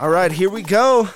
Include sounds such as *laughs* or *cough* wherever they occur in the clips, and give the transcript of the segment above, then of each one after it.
All right, here we go.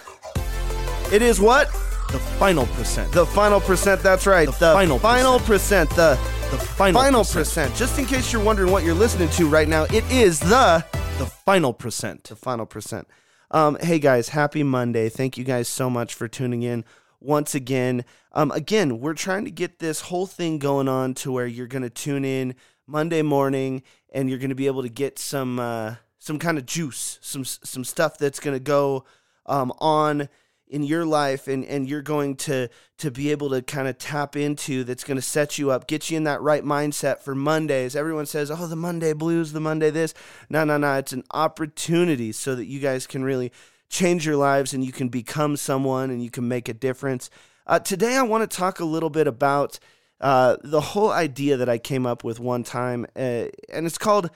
It is what? The final percent. The final percent. That's right. The, final final percent. The The final, final percent. percent. Just in case you're wondering what you're listening to right now, it is the The final percent. the final percent. Um, hey guys, happy Monday. Thank you guys so much for tuning in once again. Um, again, we're trying to get this whole thing going on to where you're going to tune in Monday morning and you're going to be able to get some uh, some kind of juice, some some stuff that's going to go um, on in your life and and you're going to to be able to kind of tap into that's going to set you up get you in that right mindset for mondays. Everyone says oh the monday blues the monday this. No no no it's an opportunity so that you guys can really change your lives and you can become someone and you can make a difference. Uh, today i want to talk a little bit about uh, the whole idea that i came up with one time uh, and it's called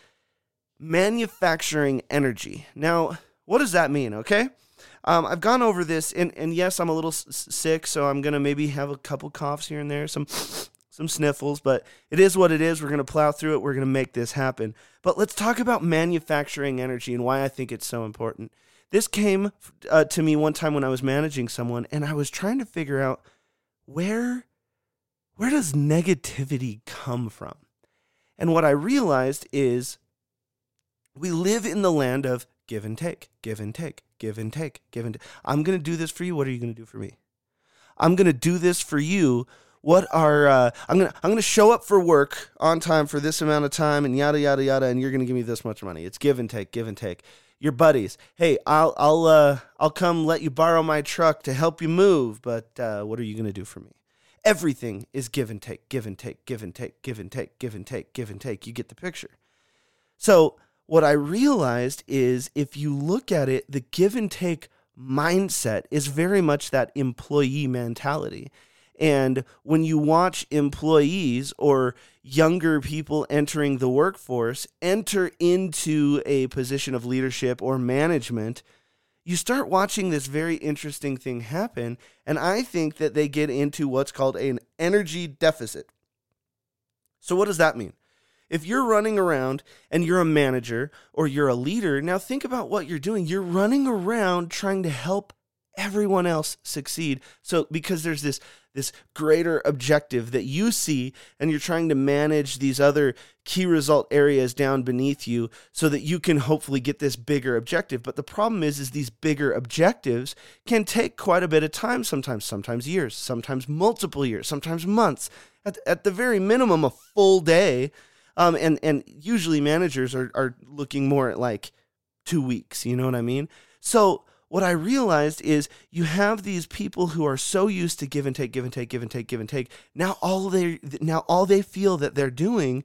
manufacturing energy now what does that mean okay um, I've gone over this, and, and yes, I'm a little s- sick, so I'm gonna maybe have a couple coughs here and there, some some sniffles, but it is what it is. We're gonna plow through it. We're gonna make this happen. But let's talk about manufacturing energy and why I think it's so important. This came uh, to me one time when I was managing someone, and I was trying to figure out where where does negativity come from. And what I realized is we live in the land of give and take, give and take, give and take, give and take. I'm going to do this for you. What are you going to do for me? I'm going to do this for you. What are uh, I'm to I'm to show up for work on time for this amount of time and yada yada yada and you're to give me this much money. It's give and take, give and take. Your buddies, hey, I'll I'll uh, I'll come let you borrow my truck to help you move, but uh, what are you to do for me? Everything is give and take, give and take, give and take, give and take, give and take, give and take. You get the picture. So, what I realized is if you look at it, the give and take mindset is very much that employee mentality. And when you watch employees or younger people entering the workforce enter into a position of leadership or management, you start watching this very interesting thing happen. And I think that they get into what's called an energy deficit. So, what does that mean? If you're running around and you're a manager or you're a leader, now think about what you're doing. You're running around trying to help everyone else succeed. So because there's this this greater objective that you see and you're trying to manage these other key result areas down beneath you so that you can hopefully get this bigger objective. But the problem is is these bigger objectives can take quite a bit of time sometimes, sometimes years, sometimes multiple years, sometimes months. At, at the very minimum a full day um, and and usually managers are are looking more at like two weeks. You know what I mean? So what I realized is you have these people who are so used to give and take, give and take, give and take, give and take. Now all they now all they feel that they're doing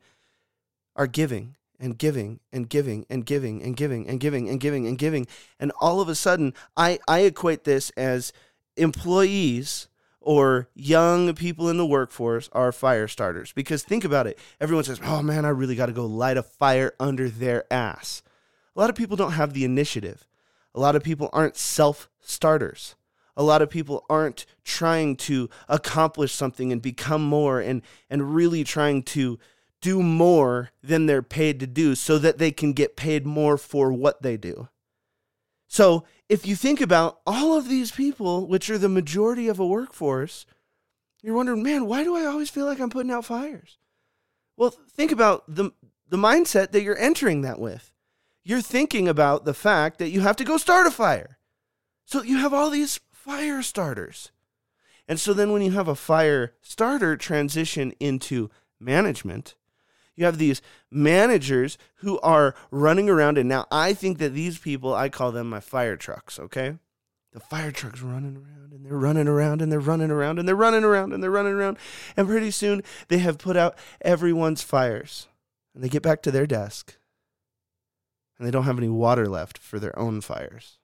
are giving and giving and giving and giving and giving and giving and giving and giving. And all of a sudden, I I equate this as employees or young people in the workforce are fire starters. Because think about it. Everyone says, oh man, I really got to go light a fire under their ass. A lot of people don't have the initiative. A lot of people aren't self starters. A lot of people aren't trying to accomplish something and become more and, and really trying to do more than they're paid to do so that they can get paid more for what they do. So if you think about all of these people, which are the majority of a workforce, you're wondering, man, why do I always feel like I'm putting out fires? Well, think about the the mindset that you're entering that with. You're thinking about the fact that you have to go start a fire. So you have all these fire starters. And so then when you have a fire starter transition into management, you have these managers who are running around. And now I think that these people, I call them my fire trucks, okay? The fire trucks running around and they're running around and they're running around and they're running around and they're running around. And pretty soon they have put out everyone's fires. And they get back to their desk and they don't have any water left for their own fires.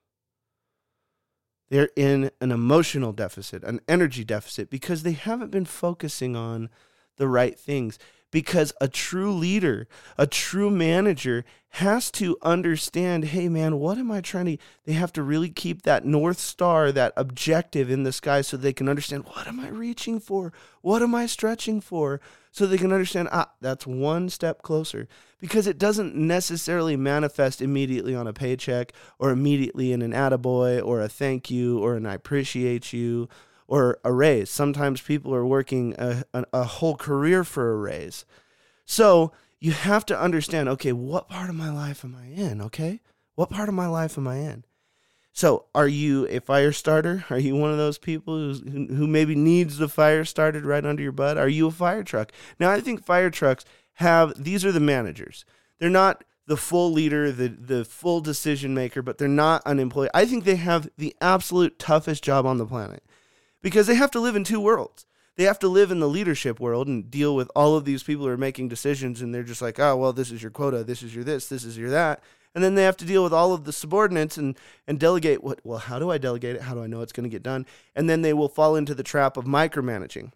They're in an emotional deficit, an energy deficit, because they haven't been focusing on the right things. Because a true leader, a true manager has to understand hey, man, what am I trying to? They have to really keep that North Star, that objective in the sky so they can understand what am I reaching for? What am I stretching for? so they can understand, ah, that's one step closer. Because it doesn't necessarily manifest immediately on a paycheck or immediately in an attaboy or a thank you or an I appreciate you or a raise. Sometimes people are working a, a, a whole career for a raise. So you have to understand okay, what part of my life am I in? Okay. What part of my life am I in? So, are you a fire starter? *laughs* Are you one of those people who who maybe needs the fire started right under your butt? Are you a fire truck? Now, I think fire trucks have these are the managers. They're not the full leader, the the full decision maker, but they're not unemployed. I think they have the absolute toughest job on the planet because they have to live in two worlds. They have to live in the leadership world and deal with all of these people who are making decisions, and they're just like, oh well, this is your quota, this is your this, this is your that. And then they have to deal with all of the subordinates and and delegate what well how do i delegate it? How do i know it's going to get done? And then they will fall into the trap of micromanaging.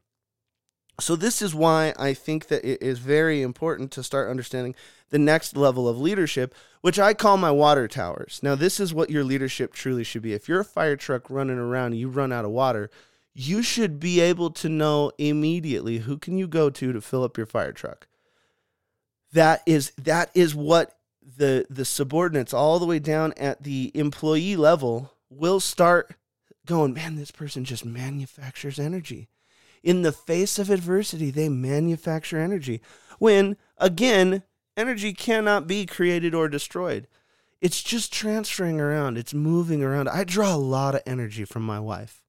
So this is why i think that it is very important to start understanding the next level of leadership which i call my water towers. Now this is what your leadership truly should be. If you're a fire truck running around and you run out of water you should be able to know immediately who can you go to to fill up your fire truck that is that is what the the subordinates all the way down at the employee level will start going, man, this person just manufactures energy. In the face of adversity, they manufacture energy. When again, energy cannot be created or destroyed. It's just transferring around, it's moving around. I draw a lot of energy from my wife.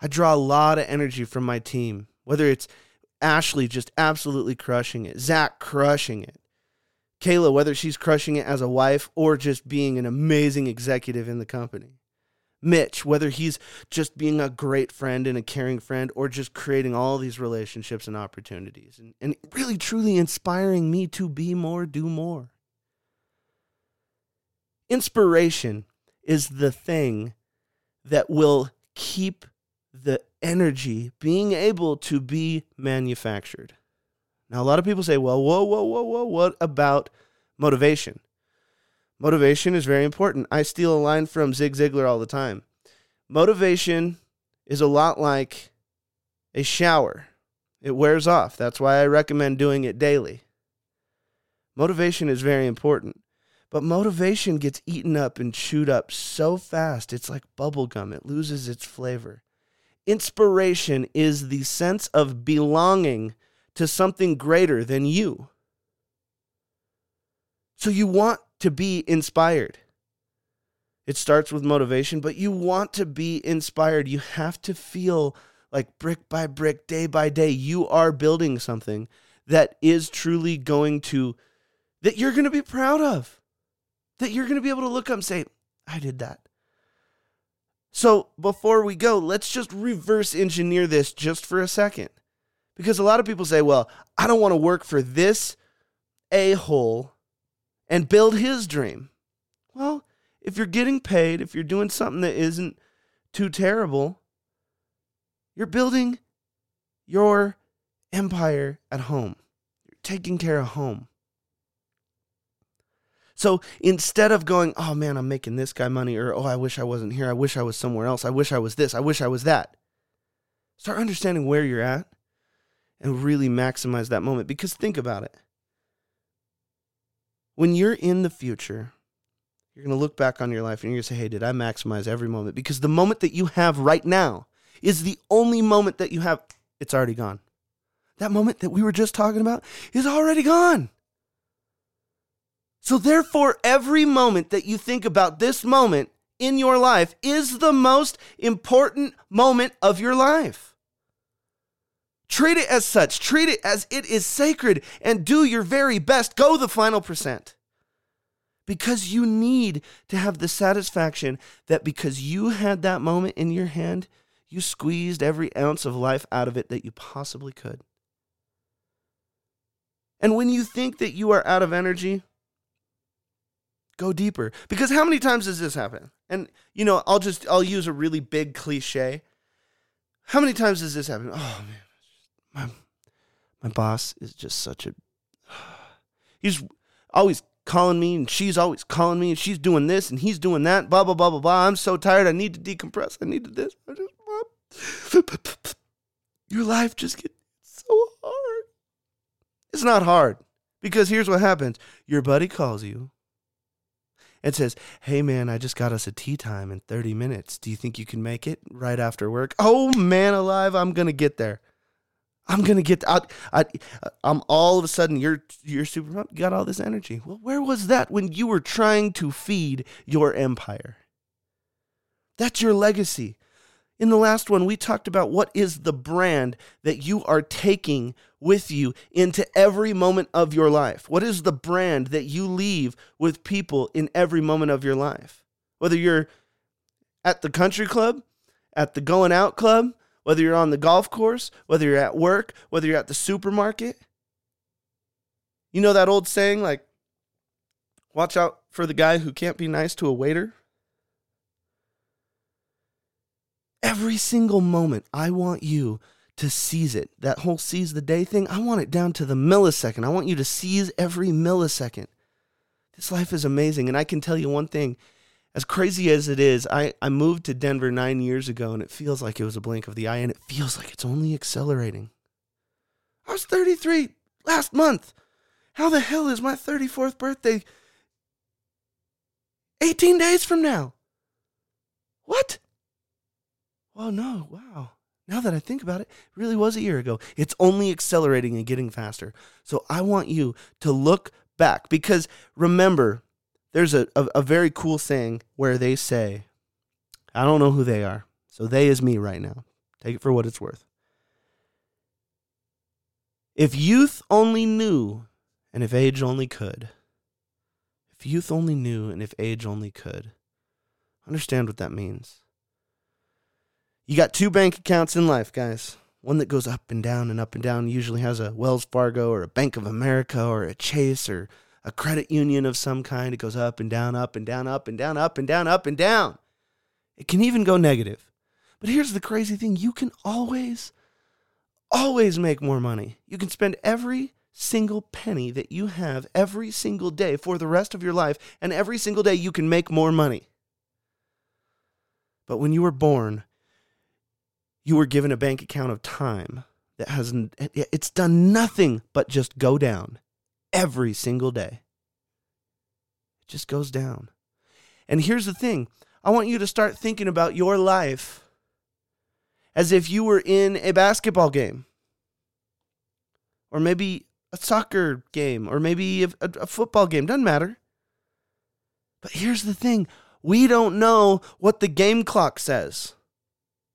I draw a lot of energy from my team, whether it's Ashley just absolutely crushing it, Zach crushing it, Kayla, whether she's crushing it as a wife or just being an amazing executive in the company. Mitch, whether he's just being a great friend and a caring friend or just creating all these relationships and opportunities and, and really truly inspiring me to be more, do more. Inspiration is the thing that will keep the energy being able to be manufactured. Now, a lot of people say, well, whoa, whoa, whoa, whoa, what about motivation? Motivation is very important. I steal a line from Zig Ziglar all the time. Motivation is a lot like a shower, it wears off. That's why I recommend doing it daily. Motivation is very important. But motivation gets eaten up and chewed up so fast, it's like bubblegum. It loses its flavor. Inspiration is the sense of belonging to something greater than you. So you want to be inspired. It starts with motivation, but you want to be inspired. You have to feel like brick by brick, day by day, you are building something that is truly going to, that you're going to be proud of, that you're going to be able to look up and say, I did that. So before we go, let's just reverse engineer this just for a second. Because a lot of people say, well, I don't want to work for this a hole and build his dream. Well, if you're getting paid, if you're doing something that isn't too terrible, you're building your empire at home. You're taking care of home. So instead of going, oh man, I'm making this guy money, or oh, I wish I wasn't here. I wish I was somewhere else. I wish I was this. I wish I was that. Start understanding where you're at and really maximize that moment. Because think about it. When you're in the future, you're going to look back on your life and you're going to say, hey, did I maximize every moment? Because the moment that you have right now is the only moment that you have. It's already gone. That moment that we were just talking about is already gone. So, therefore, every moment that you think about this moment in your life is the most important moment of your life. Treat it as such. Treat it as it is sacred and do your very best. Go the final percent. Because you need to have the satisfaction that because you had that moment in your hand, you squeezed every ounce of life out of it that you possibly could. And when you think that you are out of energy, go deeper. Because how many times does this happen? And you know, I'll just I'll use a really big cliche. How many times does this happen? Oh man, my my boss is just such a *sighs* he's always calling me and she's always calling me and she's doing this and he's doing that blah blah blah blah blah i'm so tired i need to decompress i need to this I just, *sighs* your life just gets so hard It's not hard because here's what happens your buddy calls you and says, Hey man, I just got us a tee time in 30 minutes. Do you think you can make it right after work? Oh man, alive, I'm going to get there. I'm gonna get. I, I, uh, I'm all of a sudden you're you're super. You got all this energy. Well, where was that when you were trying to feed your empire? That's your legacy. In the last one, we talked about what is the brand that you are taking with you into every moment of your life. What is the brand that you leave with people in every moment of your life? Whether you're at the country club, at the going out club, whether you're on the golf course, whether you're at work, whether you're at the supermarket. You know that old saying, like, watch out for the guy who can't be nice to a waiter? Every single moment, I want you to seize it. That whole seize the day thing, I want it down to the millisecond. I want you to seize every millisecond. This life is amazing. And I can tell you one thing as crazy as it is, I, I moved to Denver nine years ago and it feels like it was a blink of the eye and it feels like it's only accelerating. I was 33 last month. How the hell is my 34th birthday 18 days from now? What? Well, no, wow. Now that I think about it, it really was a year ago. It's only accelerating and getting faster. So I want you to look back because remember, there's a, a, a, very cool saying where they say, I don't know who they are. So they is me right now. Take it for what it's worth. If youth only knew and if age only could, if youth only knew and if age only could, understand what that means. You got two bank accounts in life, guys. One that goes up and down and up and down, usually has a Wells Fargo or a Bank of America or a Chase or a credit union of some kind. It goes up and down, up and down, up and down, up and down, up and down. It can even go negative. But here's the crazy thing you can always, always make more money. You can spend every single penny that you have every single day for the rest of your life, and every single day you can make more money. But when you were born, you were given a bank account of time that hasn't, it's done nothing but just go down every single day. It just goes down. And here's the thing I want you to start thinking about your life as if you were in a basketball game, or maybe a soccer game, or maybe a, a, a football game. Doesn't matter. But here's the thing we don't know what the game clock says.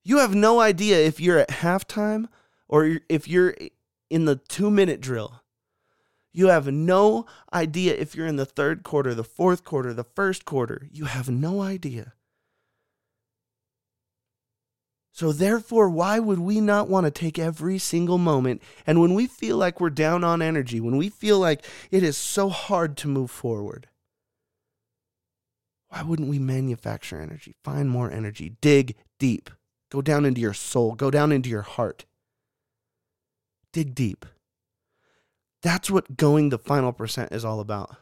You have no idea if you're at halftime or if you're in the two minute drill. You have no idea if you're in the third quarter, the fourth quarter, the first quarter. You have no idea. So, therefore, why would we not want to take every single moment? And when we feel like we're down on energy, when we feel like it is so hard to move forward, why wouldn't we manufacture energy? Find more energy, dig deep. Go down into your soul. Go down into your heart. Dig deep. That's what going the final percent is all about.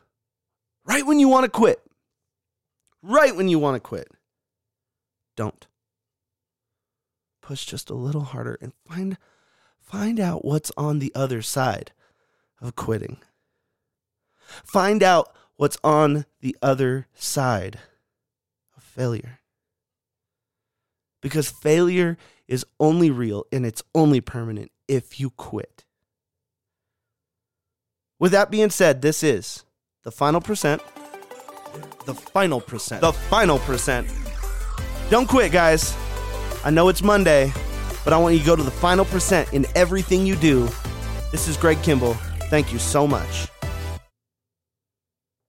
Right when you want to quit. Right when you want to quit. Don't. Push just a little harder and find find out what's on the other side of quitting. Find out what's on the other side of failure because failure is only real and it's only permanent if you quit. With that being said, this is the final percent. The final percent. The final percent. Don't quit, guys. I know it's Monday, but I want you to go to the final percent in everything you do. This is Greg Kimball. Thank you so much.